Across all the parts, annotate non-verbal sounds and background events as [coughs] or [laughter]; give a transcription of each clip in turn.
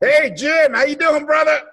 Hey Jim, how you doing, brother?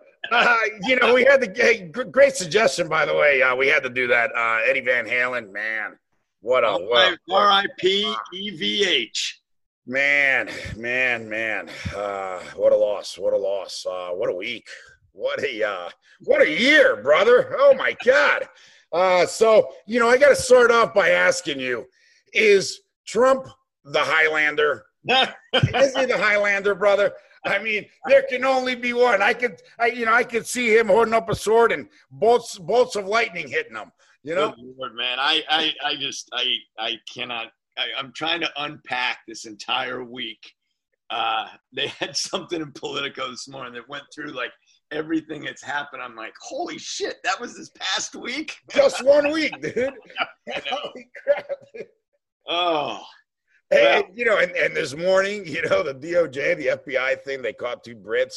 [laughs] You know, we had the hey, great suggestion, by the way. Uh, we had to do that. Uh, Eddie Van Halen, man, what a what- R.I.P. E.V.H. man, man, man. Uh, what a loss! What a loss! Uh, what a week! What a uh, what a year, brother! Oh my God! Uh, so you know, I got to start off by asking you: Is Trump the Highlander? [laughs] Is he the Highlander, brother? I mean, there can only be one. I could, I, you know, I could see him holding up a sword and bolts, bolts of lightning hitting him. You know, Lord, man. I, I, I just, I, I cannot. I, I'm trying to unpack this entire week. Uh, they had [laughs] something in Politico this morning that went through like everything that's happened. I'm like, holy shit, that was this past week. just one week, [laughs] dude. Holy crap! Oh, And, you know, and, and this morning, you know, the DOJ, the FBI thing, they caught two Brits,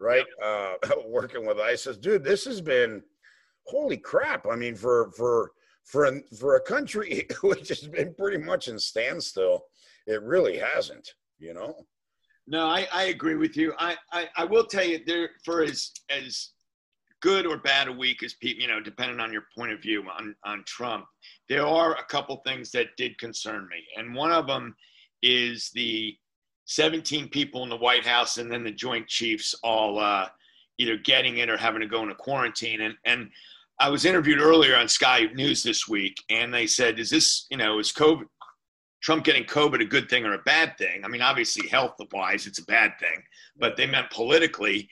right, uh, [laughs] working with ISIS. Dude, this has been holy crap. I mean, for for for a, for a country [laughs] which has been pretty much in standstill, it really hasn't. You know. No, I, I agree with you. I, I, I will tell you there for as as good or bad a week is you know, depending on your point of view on on Trump, there are a couple things that did concern me, and one of them is the 17 people in the White House and then the Joint Chiefs all uh, either getting it or having to go into quarantine. And and I was interviewed earlier on Sky News this week, and they said, "Is this, you know, is COVID Trump getting COVID a good thing or a bad thing? I mean, obviously, health wise, it's a bad thing, but they meant politically.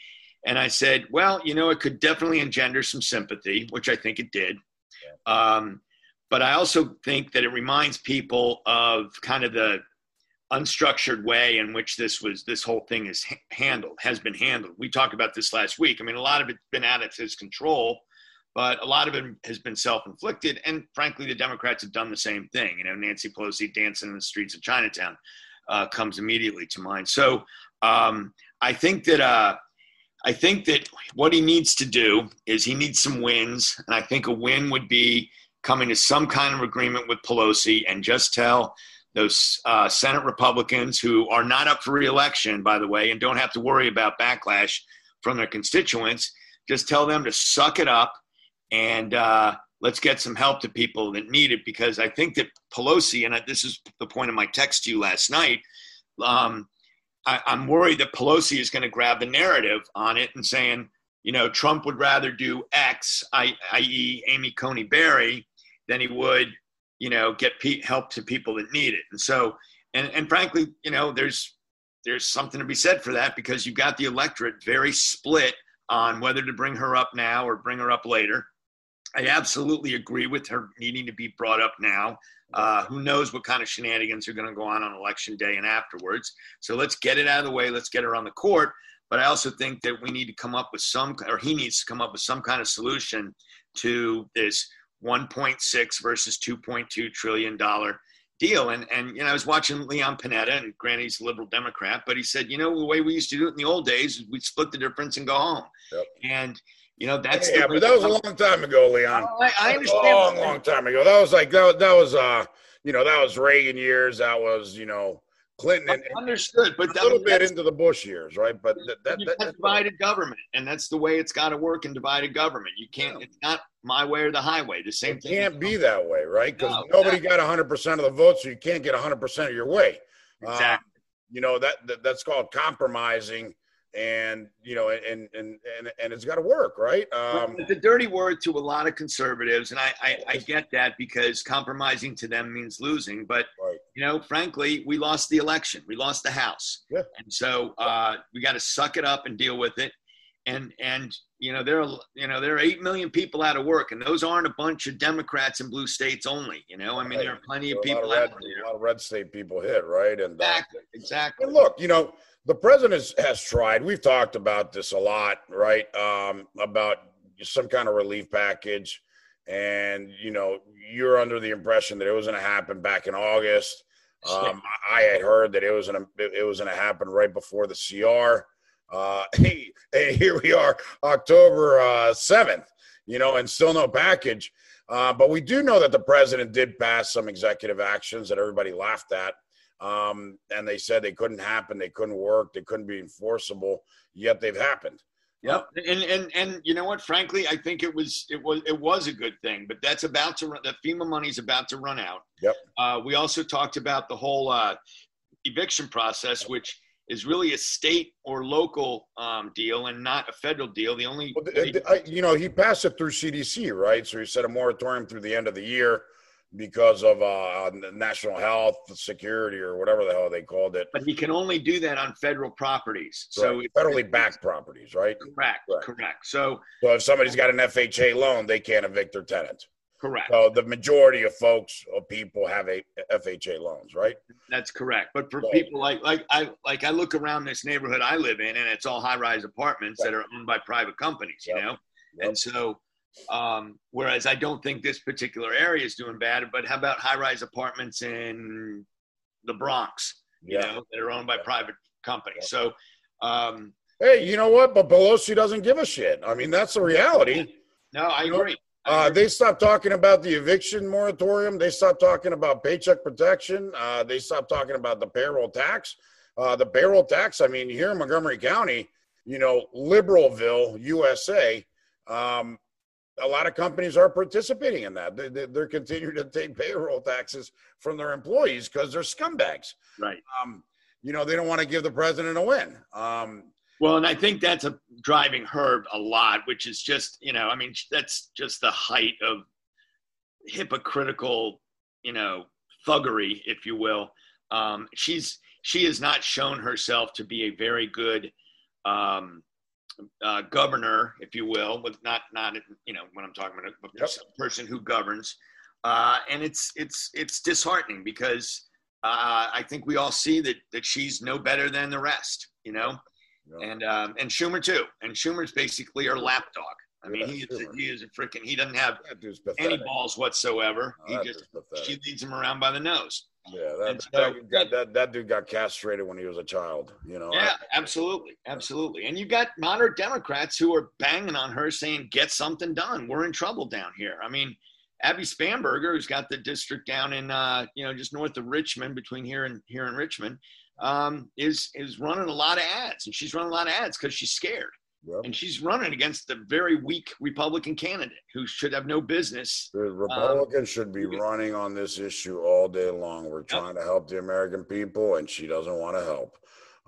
And I said, well, you know, it could definitely engender some sympathy, which I think it did. Um, but I also think that it reminds people of kind of the unstructured way in which this was this whole thing is handled has been handled. We talked about this last week. I mean a lot of it's been out of his control but a lot of it has been self-inflicted. And frankly the democrats have done the same thing. You know nancy pelosi dancing in the streets of chinatown uh, comes immediately to mind. So um, i think that uh, i think that what he needs to do is he needs some wins and i think a win would be coming to some kind of agreement with pelosi and just tell those uh, senate republicans who are not up for reelection by the way and don't have to worry about backlash from their constituents just tell them to suck it up and uh, let's get some help to people that need it because I think that Pelosi, and this is the point of my text to you last night, um, I, I'm worried that Pelosi is going to grab the narrative on it and saying, you know, Trump would rather do X, i.e., Amy Coney Barrett, than he would, you know, get help to people that need it. And so, and, and frankly, you know, there's there's something to be said for that because you've got the electorate very split on whether to bring her up now or bring her up later. I absolutely agree with her needing to be brought up now. Uh, who knows what kind of shenanigans are going to go on on election day and afterwards? So let's get it out of the way. Let's get her on the court. But I also think that we need to come up with some, or he needs to come up with some kind of solution to this 1.6 versus 2.2 trillion dollar deal. And and you know, I was watching Leon Panetta, and granted he's a liberal Democrat, but he said, you know, the way we used to do it in the old days we'd split the difference and go home. Yep. And you know, that's yeah, but that was a long time ago, Leon. Oh, I, I a understand. long, long time ago. That was like that. was- That was uh, you know, that was Reagan years. That was you know Clinton and, and Understood, but a that, little bit into the Bush years, right? But that, that, you've that, that's divided government, and that's the way it's got to work in divided government. You can't. It's not my way or the highway. The same it thing. can't be that way, right? Because No, nobody got 100 percent of the votes, so you can't get 100 percent of your way. Um, Exactly. you know that, that that's called compromising, and you know, and and and and it's got to work, right? Um, it's a dirty word to a lot of conservatives, and I, I, I get that because compromising to them means losing. But right. you know, frankly, we lost the election. We lost the House, Yeah. and so uh, we got to suck it up and deal with it. And and you know there are you know there are eight million people out of work, and those aren't a bunch of Democrats in blue states only. You know, I mean there are plenty of So a lot people red, out a lot of red state people hit, right? And uh, Exactly, exactly. And look, you know, the president has, tried. We've talked about this a lot, right? Um, about some kind of relief package, and you know you're under the impression that it was going to happen back in August. Um, I had heard that it was going to it was going to happen right before the CR. Uh, [laughs] hey, hey, here we are, October uh, seventh. you know, and still no package. Uh, but we do know that the president did pass some executive actions that everybody laughed at. Um, and they said they couldn't happen, they couldn't work, they couldn't be enforceable, yet they've happened. Yep. And and and you know what? Frankly, I think it was it was it was a good thing, but that's about to run. The FEMA money's about to run out. Yep. Uh, we also talked about the whole uh, eviction process, which is really a state or local um, deal and not a federal deal. The only Well, the- the- I- you know, he passed it through CDC, right? So he set a moratorium through the end of the year because of uh, national health security or whatever the hell they called it. but he can only do that on federal properties. So Right. federally backed properties, right? correct, Correct. correct. So So if somebody's got an FHA loan, they can't evict their tenant. correct. So the majority of folks of people have a FHA loans, right? That's correct. But for Right. people like like I like I look around this neighborhood I live in, and it's all high rise apartments that are owned by private companies. You Yep. know, Yep. and so um, whereas I don't think this particular area is doing bad, but how about high rise apartments in the Bronx? You Yeah. know, that are owned by private companies. So. Um, Hey, you know what? But Pelosi doesn't give a shit. I mean, that's the reality. no, I agree. Uh, they stopped talking about the eviction moratorium. They stopped talking about paycheck protection. Uh, they stopped talking about the payroll tax. Uh, the payroll tax, I mean, here in Montgomery County, you know, Liberalville, USA, um, a lot of companies are participating in that. They, they, they're continuing to take payroll taxes from their employees because they're scumbags. right. Um, you know, they don't want to give the president a win. Um, Well, and I think that's a driving her a lot, which is just, you know, I mean, that's just the height of hypocritical, you know, thuggery, if you will. Um, she's she has not shown herself to be a very good um, uh, governor, if you will, with not not you know when I'm talking about a, Yep. person who governs, uh, and it's it's it's disheartening because uh, I think we all see that that she's no better than the rest, you know know, and um, and Schumer too. And Schumer's basically her lapdog. I mean, he is, he is a freaking. He doesn't have any balls whatsoever. Oh, He just she leads him around by the nose. Yeah, that, so, that, that, that, that dude got castrated when he was a child. You know, Yeah, absolutely, absolutely. And you've got moderate Democrats who are banging on her, saying, "Get something done. We're in trouble down here." I mean, Abby Spanberger, who's got the district down in, uh, you know, just north of Richmond, between here and here in Richmond, um, is is running a lot of ads, and she's running a lot of ads because she's scared. Yep. and she's running against a very weak Republican candidate who should have no business. The Republicans should be running on this issue all day long. We're trying to help the American people, and she doesn't want to help.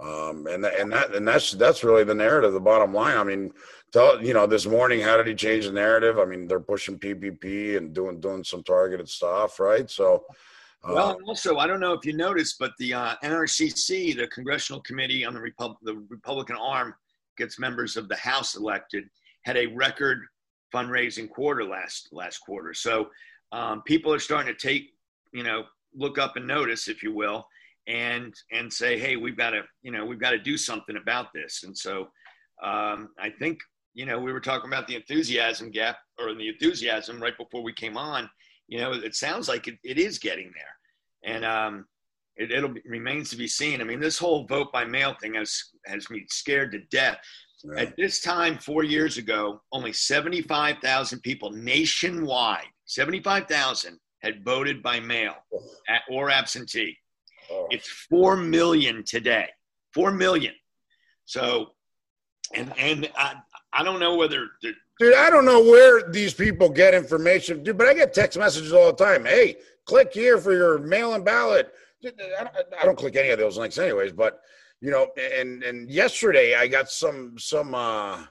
Um, and that, and that and that's that's really the narrative. The bottom line. I mean, tell you know this morning, how did he change the narrative? I mean, they're pushing PPP and doing doing some targeted stuff, right? So, uh, Well, and also, I don't know if you noticed, but the uh, NRCC, the Congressional Committee on the, Repub- the Republican arm, gets members of the House elected, had a record fundraising quarter last last quarter. So um, people are starting to take, you know, look up and notice, if you will, and and say, hey, we've got to, you know, we've got to do something about this. And so um, I think, you know, we were talking about the enthusiasm gap or the enthusiasm right before we came on. You know, it sounds like it, it is getting there, and um, it, it'll be, remains to be seen. I mean, this whole vote by mail thing has has me scared to death. yeah. At this time, four years ago, only 75,000 people nationwide, 75,000 had voted by mail oh. at, or absentee. Oh, It's 4 million today. 4 million. So, and, and I, I don't know whether, the, dude, I don't know where these people get information, dude. But I get text messages all the time. Hey, click here for your mail-in ballot. I don't, I don't click any of those links, anyways. But you know, and and yesterday I got some some uh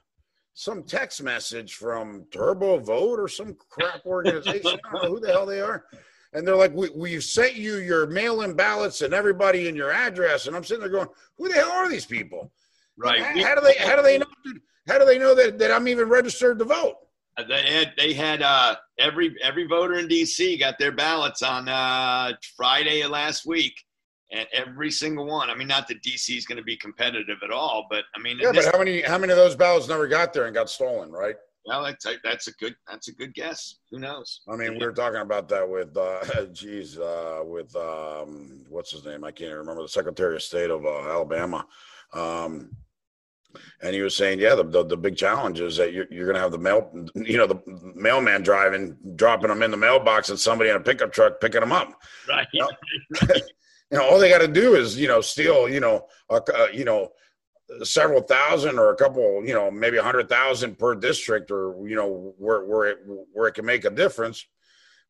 some text message from Turbo Vote or some crap organization. I don't know who the hell they are. And they're like, we, we've sent you your mail-in ballots and everybody in your address. And I'm sitting there going, who the hell are these people? right. How, how do they how do they know how do they know that, that I'm even registered to vote? They had they had uh, every every voter in D.C. got their ballots on uh, Friday of last week, and every single one. I mean, not that D.C. is going to be competitive at all, but I mean, Yeah, this- but how many how many of those ballots never got there and got stolen, right? Well, that's a, that's a good that's a good guess. Who knows? I mean, we were talking about that with, uh, [laughs] geez, uh, with um, what's his name? I can't even remember the Secretary of State of uh, Alabama. Um, and he was saying, yeah, the, the, the big challenge is that you're, you're going to have the mail, you know, the mailman driving, dropping them in the mailbox, and somebody in a pickup truck picking them up. Right. Yep. [laughs] [laughs] You know, all they got to do is, you know, steal, you know, uh, you know, several thousand or a couple, you know, maybe a hundred thousand per district, or you know, where where it where it can make a difference.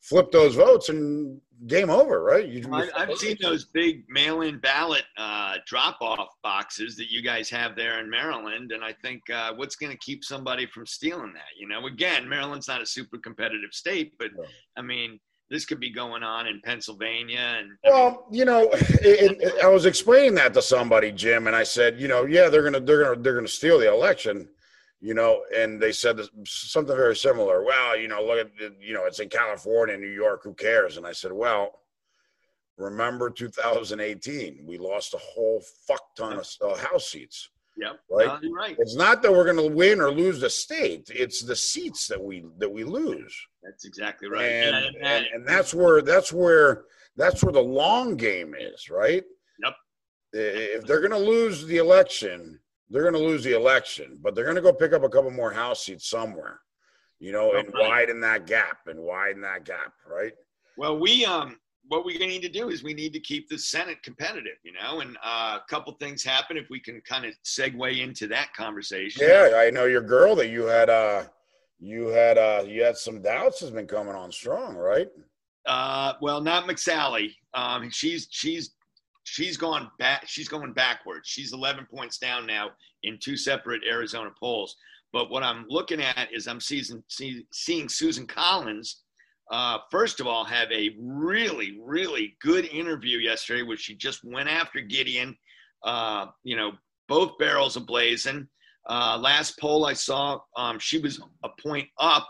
Flip those votes and game over, right? You, I, I've seen those big mail-in ballot uh, drop-off boxes that you guys have there in Maryland, and I think uh, what's going to keep somebody from stealing that? You know, again, Maryland's not a super competitive state, but No. I mean, this could be going on in Pennsylvania, and Well, you know, [laughs] it, it, I was explaining that to somebody, Jim, and I said, you know, yeah, they're gonna they're gonna they're gonna steal the election, you know, and they said something very similar. Well, you know, look at you know, it's in California, New York, who cares? And I said, well, remember 2018, we lost a whole fuck ton of uh, house seats. yep, Right. right. It's not that we're gonna win or lose the state; it's the seats that we that we lose. That's exactly right. and, And- and- and and that's where that's where that's where the long game is, right? Yep. If they're going to lose the election, they're going to lose the election, but they're going to go pick up a couple more house seats somewhere, you know, and Right. widen that gap and widen that gap, right? Well, we um, what we need to do is we need to keep the Senate competitive, you know, and uh, a couple things happen if we can kind of segue into that conversation. Yeah, I know your girl that you had uh you had uh you had some doubts has been coming on strong, right? Uh, well, not McSally. Um, she's she's she's gone back. She's going backwards. She's 11 points down now in two separate Arizona polls. But what I'm looking at is I'm seeing see, seeing Susan Collins. Uh, first of all, have a really really good interview yesterday, where she just went after Gideon. Uh, you know, both barrels ablazing. Uh, last poll I saw, um, she was a point up.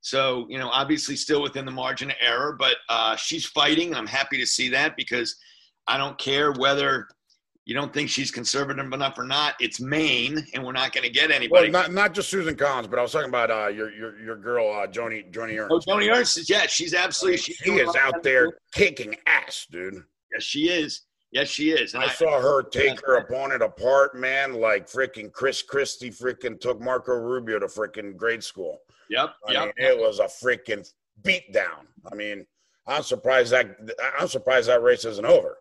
So, you know, obviously still within the margin of error, but uh, she's fighting. I'm happy to see that because I don't care whether you don't think she's conservative enough or not. It's Maine, and we're not going to get Well, anybody. not not just Susan Collins, but I was talking about uh your your your girl uh Joni Joni Ernst. oh, Joni Ernst is, yeah, she's absolutely. She's she is out there kicking ass, dude. Yes, she is. Yes, she is. And I saw her take her opponent apart, man, like freaking Chris Christie freaking took Marco Rubio to freaking grade school. Yep, I yep. mean, it was a freaking beatdown. I mean, I'm surprised that I'm surprised that race isn't over.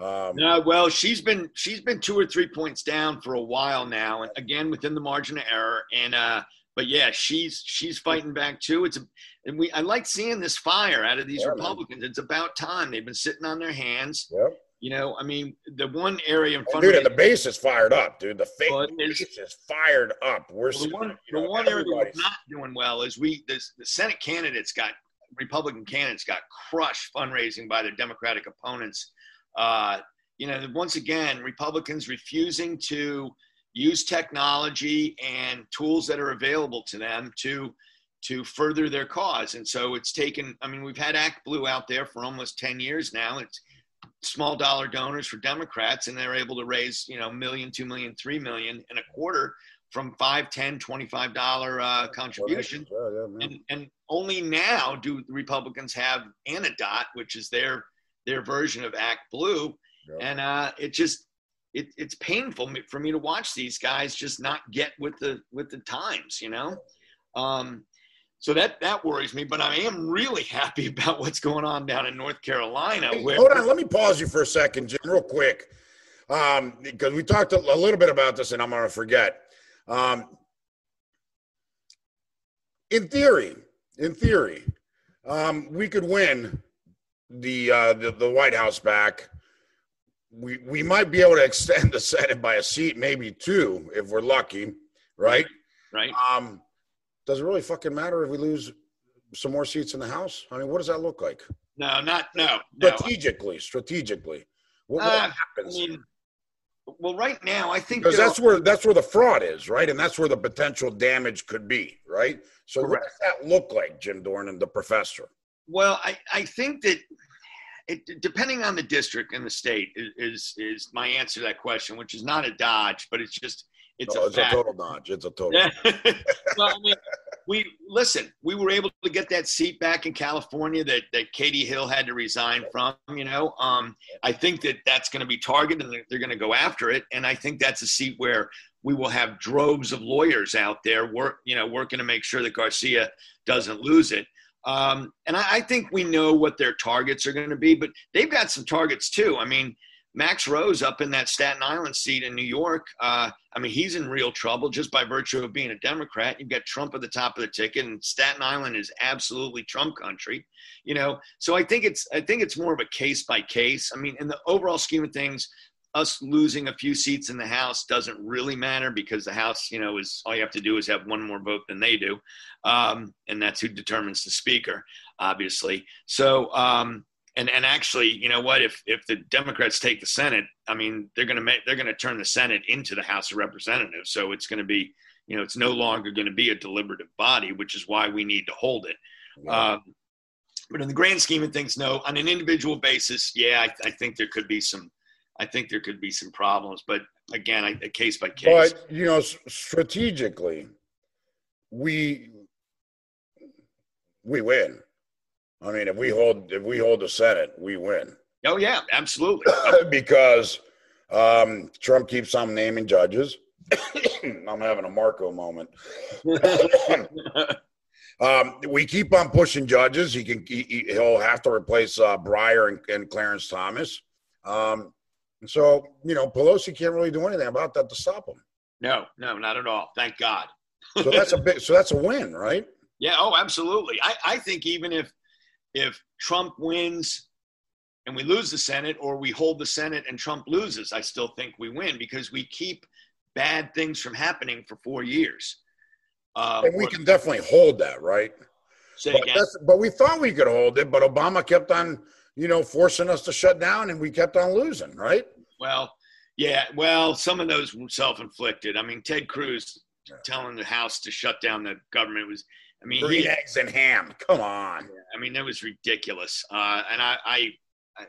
Um, No, well, she's been she's been two or three points down for a while now, and again within the margin of error. And uh, but yeah, she's she's fighting back too. It's a and we I like seeing this fire out of these Yeah, man. Republicans. It's about time. They've been sitting on their hands. Yep. You know, I mean, the one area in front Dude, of me, the base is fired up, dude. The fake Well, it is. base is fired up. We're well, the one, you know, the one area that's not doing well is we this, the Senate candidates got Republican candidates got crushed fundraising by their Democratic opponents. Uh, you know, once again, Republicans refusing to use technology and tools that are available to them to to further their cause. And so it's taken. I mean, we've had Act Blue out there for almost ten years now. It's small dollar donors for Democrats, and they're able to raise you know million, two million, three million in a quarter from five, ten, twenty-five dollar uh, contribution. Yeah, yeah. And, and only now do the Republicans have Anedot, which is their their version of Act Blue, Yeah. and uh, it just it, it's painful for me to watch these guys just not get with the with the times, you know. Um, so that that worries me, but I am really [laughs] happy about what's going on down in North Carolina. Hey, Where, hold on, let me pause you for a second, Jim, real quick, um, because we talked a, a little bit about this, and I'm going to forget. Um, in theory, in theory, um, we could win the, uh, the the White House back. We we might be able to [laughs] extend the Senate by a seat, maybe two, if we're lucky, right? right? Um, does it really fucking matter if we lose some more seats in the House? I mean, what does that look like? No, not no. no. strategically, strategically. What, what Uh, I happens? mean, well, right now I think Because that's where that's where the fraud is, right? And that's where the potential damage could be, right? So what does that look like, Jim Dorn and the professor? Well, I, I think that it, depending on the district and the state is, is is my answer to that question, which is not a dodge, but it's just it's No, a it's a total dodge. It's a total. [laughs] Well, I mean, we listen. We were able to get that seat back in California that that Katie Hill had to resign from. You know, um, I think that that's going to be targeted and they're, they're going to go after it. And I think that's a seat where we will have droves of lawyers out there work, you know, working to make sure that Garcia doesn't lose it. Um, and I, I think we know what their targets are going to be, but they've got some targets too. I mean, Max Rose up in that Staten Island seat in New York. Uh, I mean, he's in real trouble just by virtue of being a Democrat. You've got Trump at the top of the ticket, and Staten Island is absolutely Trump country. You know, so I think it's I think it's more of a case by case. I mean, in the overall scheme of things, us losing a few seats in the House doesn't really matter because the House, you know, is all you have to do is have one more vote than they do, um, and that's who determines the Speaker, obviously. So. Um, and and actually, you know what? If if the Democrats take the Senate, I mean, they're going to make they're going to turn the Senate into the House of Representatives. So it's going to be, you know, it's no longer going to be a deliberative body, which is why we need to hold it. Um, but in the grand scheme of things, no. On an individual basis, yeah, I, I think there could be some. I think there could be some problems, but again, I, a case by case. But you know, strategically, we we win. I mean, if we hold if we hold the Senate, we win oh yeah, absolutely. [coughs] because um, Trump keeps on naming judges. [coughs] I'm having a Marco moment. [laughs] Um, we keep on pushing judges. He can he, he'll have to replace uh, Breyer and, and Clarence Thomas. Um, so you know, Pelosi can't really do anything about that to stop him. no, no, not at all. Thank God. So that's a big. So that's a win, right? Yeah, oh, absolutely. I, I think even if if Trump wins and we lose the Senate, or we hold the Senate and Trump loses, I still think we win because we keep bad things from happening for four years. Um, And we can definitely hold that, right? say But, but we thought we could hold it, but Obama kept on, you know, forcing us to shut down, and we kept on losing, right? Well, yeah, well, some of those were self-inflicted. I mean, Ted Cruz Yeah. telling the House to shut down the government was. I mean, Green he, eggs and ham. Come on. I mean, that was ridiculous. Uh, and I, I,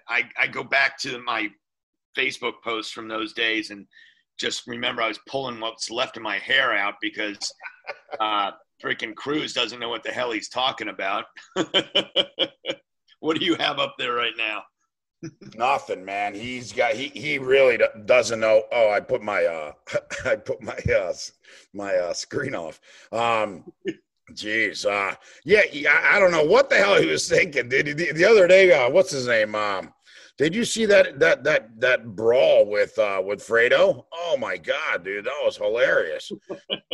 I, I go back to my Facebook posts from those days and just remember I was pulling what's left of my hair out because [laughs] uh, freaking Cruz doesn't know what the hell he's talking about. [laughs] what do you have up there right now? Nothing, man. He's got. He he really doesn't know. Oh, I put my uh, [laughs] I put my uh, my uh, screen off. Um, jeez. Uh, yeah. I, I don't know what the hell he was thinking. Did he, the, the other day? Uh, what's his name? Um, did you see that that that that brawl with uh with Fredo? Oh my god, dude, that was hilarious.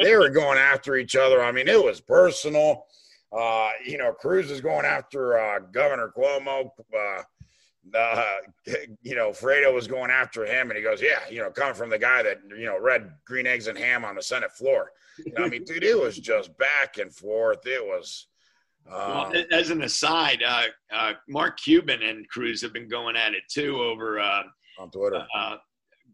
they were going after each other. I mean, it was personal. Uh, you know, Cruz is going after uh, Governor Cuomo. Uh, uh, [laughs] you know, Fredo was going after him, and he goes, "Yeah, you know, coming from the guy that you know read green eggs and ham on the Senate floor." You know, I mean, dude, it was just back and forth. It was. Well, Um, as an aside, uh, uh, Mark Cuban and Cruz have been going at it too over uh, on Twitter. uh,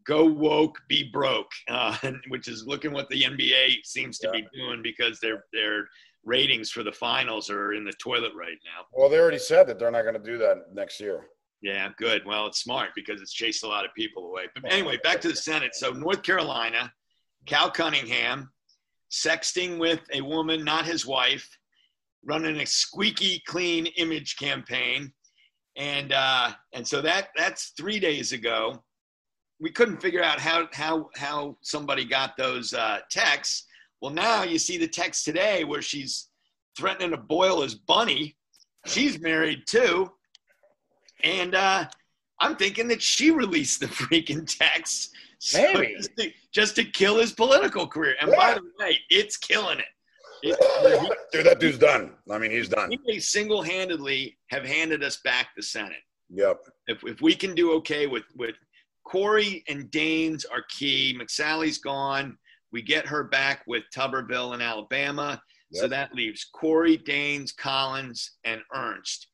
"Go woke, be broke," uh, [laughs] which is looking what the NBA seems to be doing because their their ratings for the finals are in the toilet right now. Well, they already said that they're not going to do that next year. Yeah, good. Well, it's smart because it's chased a lot of people away. But anyway, back to the Senate. So North Carolina, Cal Cunningham, sexting with a woman, not his wife, running a squeaky clean image campaign, and uh, and so that that's three days ago. We couldn't figure out how how how somebody got those uh, texts. Well, now you see the text today where she's threatening to boil his bunny. She's married too. And uh, I'm thinking that she released the [laughs] freaking text so Maybe. just, to, just to kill his political career. And by the way, it's killing it. [laughs] it Dude, that dude's done. I mean, he's done. he may single-handedly have handed us back the Senate. Yep. If, if we can do okay with with Cory and Daines are key. McSally's gone. We get her back with Tuberville in Alabama. So that leaves Cory, Daines, Collins, and Ernst,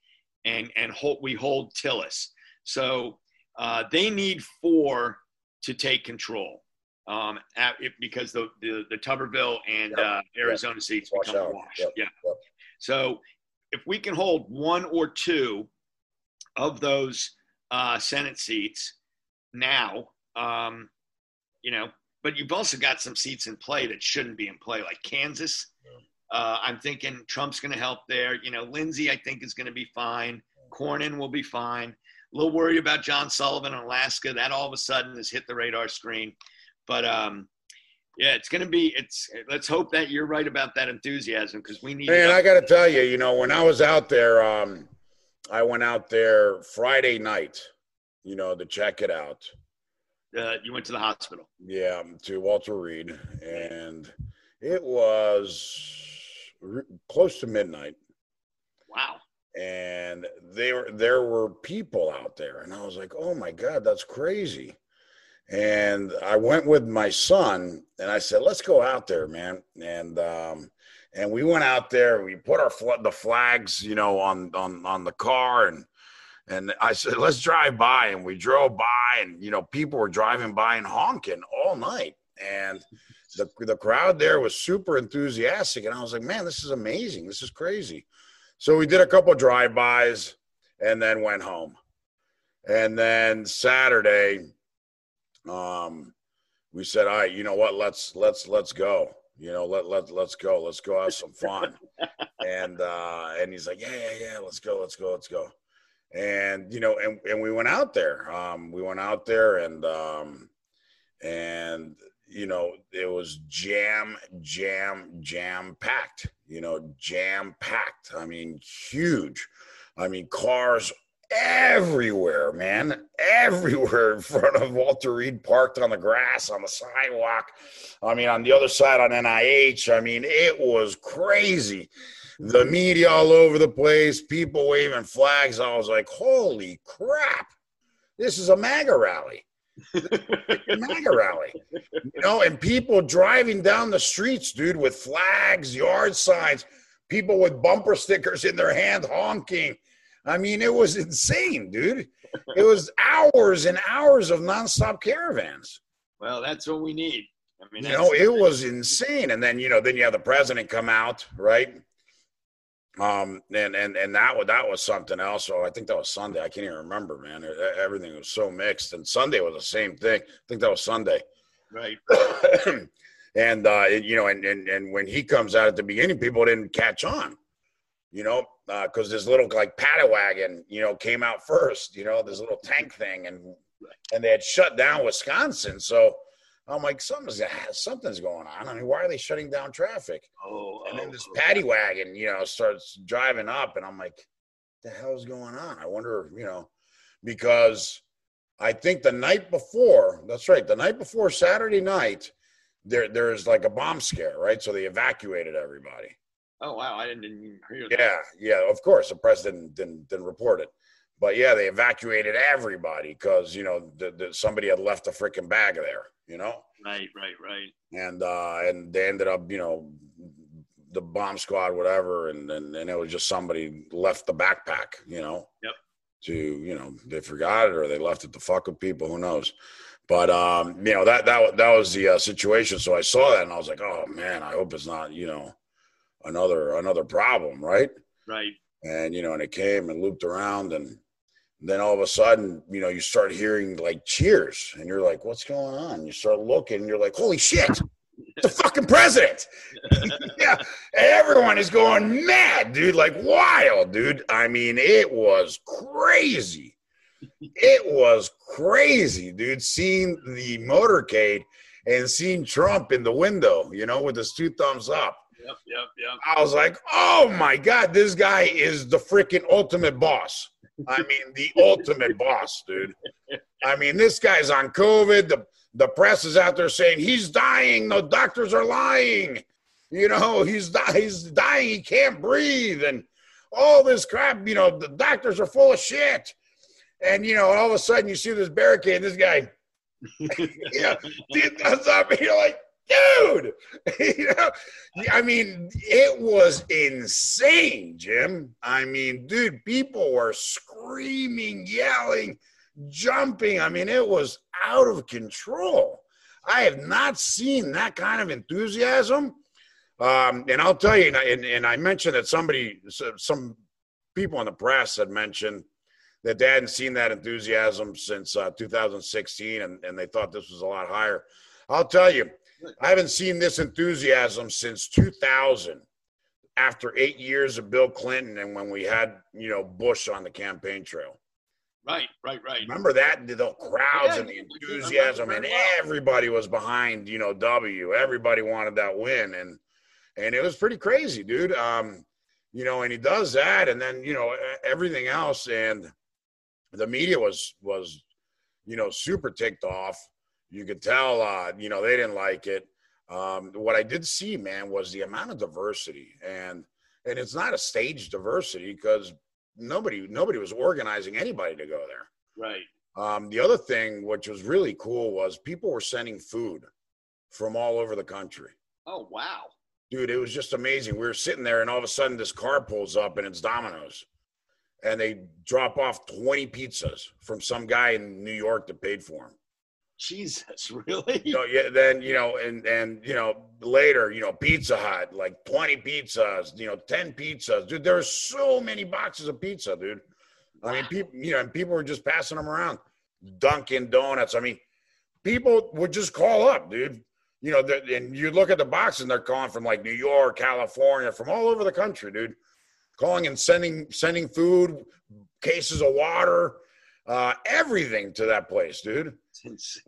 and and hold, we hold Tillis. So uh, they need four to take control, um, at, it, because the, the the Tuberville and Yep. uh, Arizona seats Wash become out. a wash. Yep. Yeah. Yep. So if we can hold one or two of those uh, Senate seats now, um, you know, but you've also got some seats in play that shouldn't be in play, like Kansas. Uh, I'm thinking Trump's going to help there. You know, Lindsey, I think, is going to be fine. Cornyn will be fine. A little worried about John Sullivan in Alaska. That all of a sudden has hit the radar screen. But um, yeah, it's going to be. It's. Let's hope that you're right about that enthusiasm because we need. Man, I got to tell you, you know, when I was out there, um, I went out there Friday night, you know, to check it out. Uh, you went to the hospital. Yeah, to Walter Reed, and it was r- close to midnight, Wow. and there there were people out there, and I was like, "Oh my god, that's crazy!" And I went with my son, and I said, "Let's go out there, man." And um, and we went out there. We put our fl- the flags, you know, on on on the car, and and I said, "Let's drive by." And we drove by, and you know, people were driving by and honking all night, and the the crowd there was super enthusiastic, and I was like, "Man, this is amazing! This is crazy." So we did a couple drive bys, and then went home, and then Saturday, um, we said, "All right, you know what? Let's let's let's go." You know, let let let's go, let's go have some fun, [laughs] and uh, and he's like, yeah, yeah, yeah, let's go, let's go, let's go, and you know, and and we went out there, um, we went out there, and um, and you know, it was jam, jam, jam packed, you know, jam packed. I mean, huge. I mean, cars everywhere, man, everywhere in front of Walter Reed, parked on the grass, on the sidewalk. I mean, on the other side on NIH. I mean, it was crazy. The media all over the place, people waving flags. I was like, holy crap, this is a MAGA rally. [laughs] MAGA rally. You know, and people driving down the streets, dude, with flags, yard signs, people with bumper stickers in their hand honking. I mean, it was insane, dude. It was hours and hours of nonstop caravans. Well, that's what we need. I mean, You know, it was insane. And then, you know, then you have the president come out, right? Um, and and and that was that was something else. So I think that was Sunday. I can't even remember, man. Everything was so mixed. And Sunday was the same thing. I think that was Sunday. right. [coughs] and uh, you know, and, and and when he comes out at the beginning, people didn't catch on, you know, because this little like paddy wagon, you know, came out first, you know, this little tank thing, and and they had shut down Wisconsin, so I'm like, something's something's going on. I mean, why are they shutting down traffic? Oh, And then oh, this oh. paddy wagon, you know, starts driving up, and I'm like, the hell's going on? I wonder, you know, because I think the night before, that's right, the night before Saturday night, there there's like a bomb scare, right? So they evacuated everybody. Oh wow, I didn't even hear that. Yeah, yeah, of course. The press didn't didn't, didn't report it, but yeah, they evacuated everybody because you know the, the, somebody had left a freaking bag there, you know, Right, right, right. and uh, and they ended up, you know, the bomb squad, whatever, and and, and it was just somebody left the backpack, you know. Yep. To you know, they forgot it or they left it to fuck with people. Who knows? But um, you know that that that was the uh, situation. So I saw that and I was like, oh man, I hope it's not you know another another problem, right? Right. and you know, and it came and looped around, and then all of a sudden, you know, you start hearing like cheers, and you're like, "What's going on?" You start looking, and you're like, "Holy shit!" The [laughs] fucking president, [laughs] yeah, and everyone is going mad, dude, like wild, dude. I mean, it was crazy. It was crazy, dude. Seeing the motorcade and seeing Trump in the window, you know, with his two thumbs up. Yep, yep, yep. I was like, oh my God, this guy is the freaking ultimate boss. I mean, the ultimate boss, dude. I mean, this guy's on COVID. The, the press is out there saying he's dying. The doctors are lying. You know, he's, he's dying. He can't breathe. And all this crap, you know, the doctors are full of shit. And, you know, all of a sudden you see this barricade, this guy, [laughs] you know, [laughs] you're like, dude, [laughs] you know, I mean, it was insane, Jim. I mean, dude, people were screaming, yelling, jumping. I mean, it was out of control. I have not seen that kind of enthusiasm. Um, and I'll tell you, and I, and, and I mentioned that somebody, some people in the press had mentioned that they hadn't seen that enthusiasm since uh, 2016, and, and they thought this was a lot higher. I'll tell you, I haven't seen this enthusiasm since 2000 after eight years of Bill Clinton and when we had, you know, Bush on the campaign trail. Right, right, right. Remember that the crowds Yeah, and the enthusiasm, and everybody was behind. You know, W. Everybody wanted that win, and and it was pretty crazy, dude. Um, you know, and he does that, and then you know everything else, and the media was was, you know, super ticked off. You could tell, uh, you know, they didn't like it. Um, what I did see, man, was the amount of diversity, and and it's not a stage diversity because nobody nobody was organizing anybody to go there. Right. Um, the other thing, which was really cool, was people were sending food from all over the country. Oh wow. Dude, it was just amazing. We were sitting there, and all of a sudden, this car pulls up, and it's Domino's, and they drop off twenty pizzas from some guy in New York that paid for them. Jesus, [laughs] really? Know, yeah, then you know, and and you know, later, you know, Pizza Hut, like twenty pizzas, you know, ten pizzas, dude. There are so many boxes of pizza, dude. I mean, people, you know, and people were just passing them around. Dunkin' Donuts. I mean, people would just call up, dude. You know, and you look at the boxes, and they're calling from like New York, California, from all over the country, dude. Calling and sending sending food, cases of water, uh, everything to that place, dude.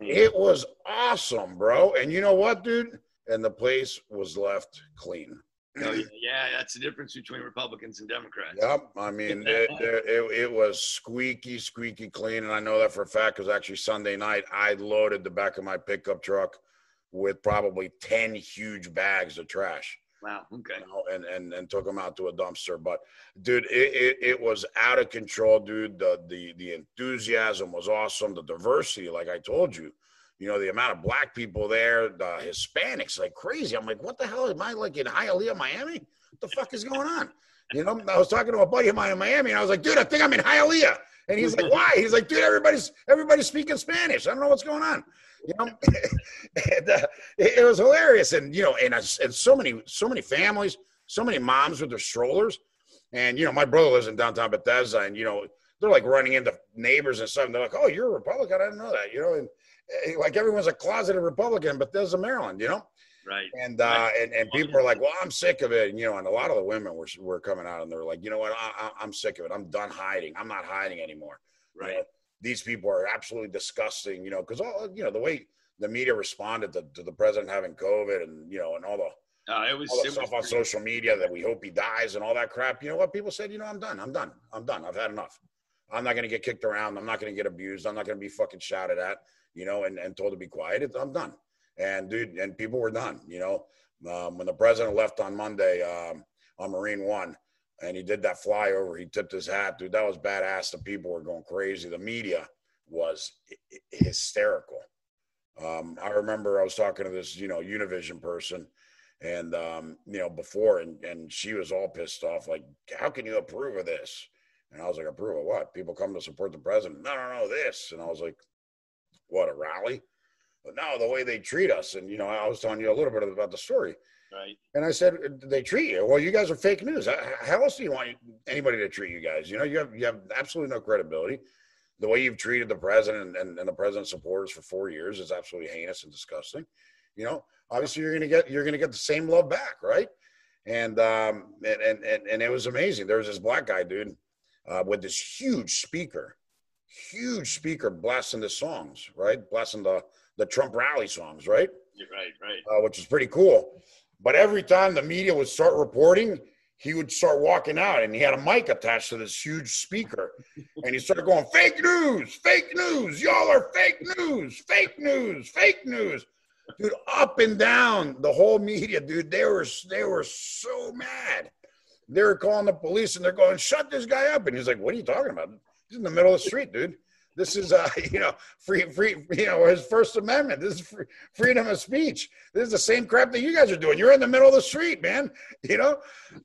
It was awesome, bro. And you know what, dude? And the place was left clean. Oh, yeah, that's the difference between Republicans and Democrats. Yep. I mean, [laughs] it, it, it, it was squeaky, squeaky clean. And I know that for a fact because actually Sunday night, I loaded the back of my pickup truck with probably 10 huge bags of trash. Wow. Okay. you know, and, and and took him out to a dumpster. But dude, it, it, it was out of control, dude. The the the enthusiasm was awesome. The diversity, like I told you, you know, the amount of black people there, the Hispanics, like crazy. I'm like, what the hell am I like in Hialeah, Miami? What the fuck is going on? You know, I was talking to a buddy of mine in Miami, and I was like, dude, I think I'm in Hialeah. And he's like, why? He's like, dude, everybody's everybody's speaking Spanish. I don't know what's going on. You know, and, uh, it, it was hilarious, and you know, and, uh, and so many, so many families, so many moms with their strollers, and you know, my brother lives in downtown Bethesda, and you know, they're like running into neighbors and stuff. And they're like, "Oh, you're a Republican? I didn't know that." You know, and eh, like everyone's a closeted Republican in Bethesda, Maryland. You know, Right. and uh, and and people are like, "Well, I'm sick of it." And, you know, and a lot of the women were were coming out, and they're like, "You know what? I, I, I'm sick of it. I'm done hiding. I'm not hiding anymore." You Right. know, these people are absolutely disgusting. You know, because all you know the way the media responded to, to the president having COVID, and you know, and all the Uh, it was, all the it stuff was on social media that we hope he dies and all that crap. You know what? People said, you know, I'm done. I'm done. I'm done. I've had enough. I'm not going to get kicked around. I'm not going to get abused. I'm not going to be fucking shouted at, you know, and, and told to be quiet. It's, I'm done. And dude, and people were done, you know. Um, when the president left on Monday um, on Marine One and he did that flyover, he tipped his hat, dude. That was badass. The people were going crazy. The media was hy- hy- hysterical. Um, I remember I was talking to this, you know, Univision person and um, you know before and and she was all pissed off like how can you approve of this and i was like approve of what people come to support the president no no no this and i was like what a rally but no the way they treat us and you know i was telling you a little bit about the story right. and i said they treat you well you guys are fake news How- else do you want anybody to treat you guys you know you have you have absolutely no credibility the way you've treated the president and, and the president's supporters for four years is absolutely heinous and disgusting you know obviously you're gonna get you're gonna get the same love back right and um and and and, and it was amazing there was this black guy dude uh, with this huge speaker huge speaker blasting the songs right blasting the the trump rally songs right right. Right. uh, which is pretty cool. But every time the media would start reporting, he would start walking out and he had a mic attached to this huge speaker. And he started going, fake news, fake news, y'all are fake news, fake news, fake news. Dude, up and down the whole media, dude, they were they were so mad. They were calling the police and they're going, shut this guy up. And he's like, What are you talking about? He's in the middle of the street, dude. This is uh, [laughs] you know, free, free, you know, his First Amendment. This is free, freedom of speech. This is the same crap that you guys are doing. You're in the middle of the street, man. [laughs] You know,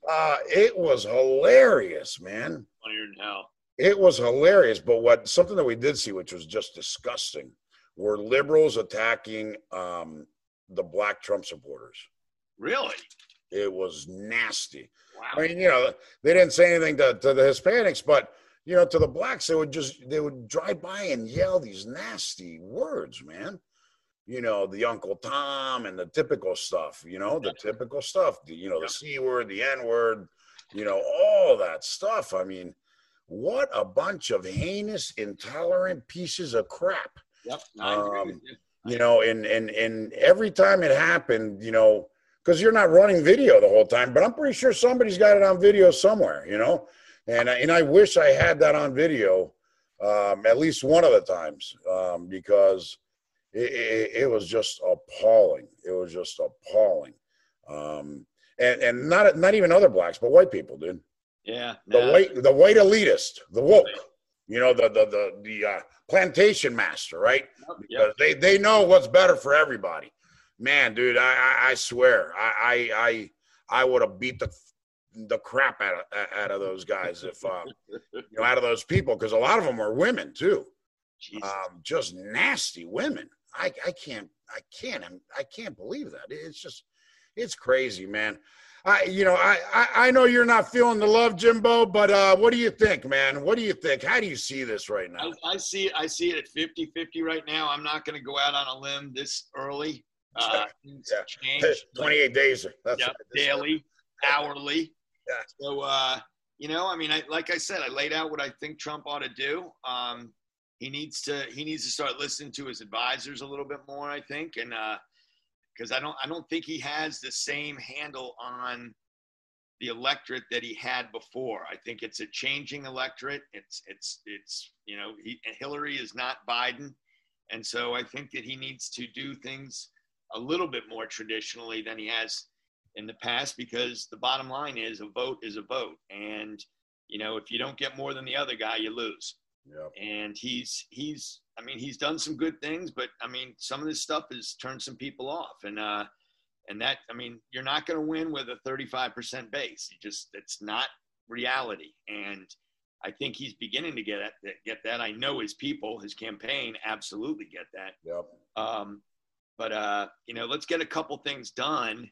uh, it was hilarious, man. Funnier than hell. It was hilarious. But what something that we did see, which was just disgusting, were liberals attacking um, the black Trump supporters. Really? It was nasty. Wow. I mean, you know, they didn't say anything to, to the Hispanics, but you know, to the blacks, they would just they would drive by and yell these nasty words, man. you know, the Uncle Tom and the typical stuff, you know, the typical stuff, the, you know, the C word, the N word, you know, all that stuff. I mean, what a bunch of heinous, intolerant pieces of crap. Yep. I agree Um. You know, and and and every time it happened, you know, because you're not running video the whole time, but I'm pretty sure somebody's got it on video somewhere, you know, and I- and I wish I had that on video, um, at least one of the times, um, because it, it, it was just appalling. It was just appalling, um, and and not not even other blacks, but white people, dude Yeah. the no, white the white elitist, the woke, you know, the the the the uh, plantation master, right? Yep. Because they they know what's better for everybody. Man, dude, I I, I swear, I I I, I would have beat the the crap out of out of those guys if uh, [laughs] you know out of those people because a lot of them are women too, um, just nasty women. I I can't I can't I can't believe that. It's just it's crazy, man. I, you know, I, I, I know you're not feeling the love, Jimbo, but uh, what do you think, man? What do you think? How do you see this right now? I, I see it. I see it at 50-50 right now. I'm not going to go out on a limb this early. [laughs] Uh, Yeah. change. [laughs] 28 days. That's daily, hourly. Yeah. So, uh, you know, I mean, I, like I said, I laid out what I think Trump ought to do. Um, he needs to he needs to start listening to his advisors a little bit more, I think, and because I don't I don't think he has the same handle on the electorate that he had before. I think it's a changing electorate. It's it's it's you know he, Hillary is not Biden, and so I think that he needs to do things a little bit more traditionally than he has in the past because the bottom line is a vote is a vote. And you know if you don't get more than the other guy you lose. Yep. and he's he's i mean he's done some good things but i mean some of this stuff has turned some people off. And uh and that i mean you're not going to win with a 35% base. You just it's not reality. And i think he's beginning to get that get that. I know his people his campaign absolutely get that. Yep. um, but uh, you know, let's get a couple things done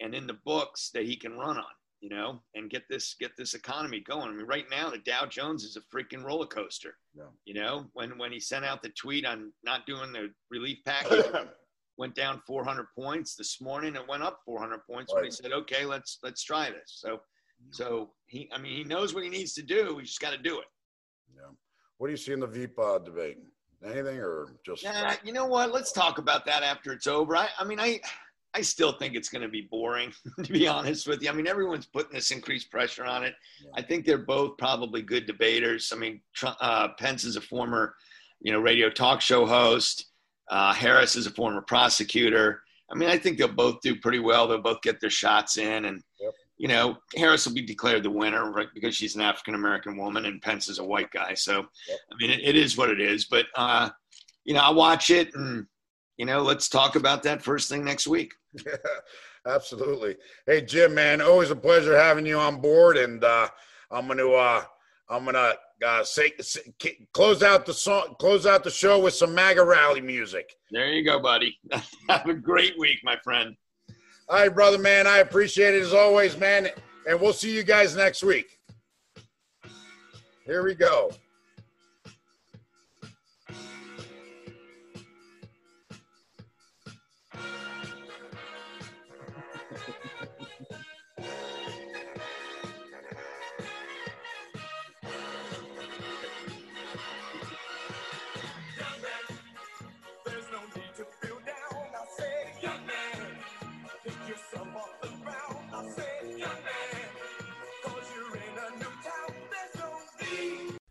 and in the books that he can run on, you know, and get this get this economy going. I mean, right now the Dow Jones is a freaking roller coaster. Yeah. You know, when when he sent out the tweet on not doing the relief package, [clears throat] went down 400 points this morning. It went up 400 points when he said, "Okay, let's let's try this." So, so he, I mean, he knows what he needs to do. We just got to do it. yeah. What do you see in the uh, debate? Anything or just Yeah, you know what? Let's talk about that after it's over. I, I mean, I, I still think it's going to be boring, [laughs] to be honest with you. I mean, everyone's putting this increased pressure on it. Yeah. I think they're both probably good debaters. I mean, uh, Pence is a former, you know, radio talk show host. Uh, Harris is a former prosecutor. I mean, I think they'll both do pretty well. They'll both get their shots in, and Yep. you know, Harris will be declared the winner right, because she's an African American woman and Pence is a white guy. So, Yep. I mean, it, it is what it is. But uh, you know, I watch it, and you know, let's talk about that first thing next week. [laughs] Yeah, absolutely. Hey, Jim, man, always a pleasure having you on board. And uh, I'm gonna uh, I'm gonna uh, say, say close out the song, close out the show with some MAGA rally music. There you go, buddy. [laughs] Have a great week, my friend. All right, brother, man, I appreciate it as always, man. And we'll see you guys next week. Here we go.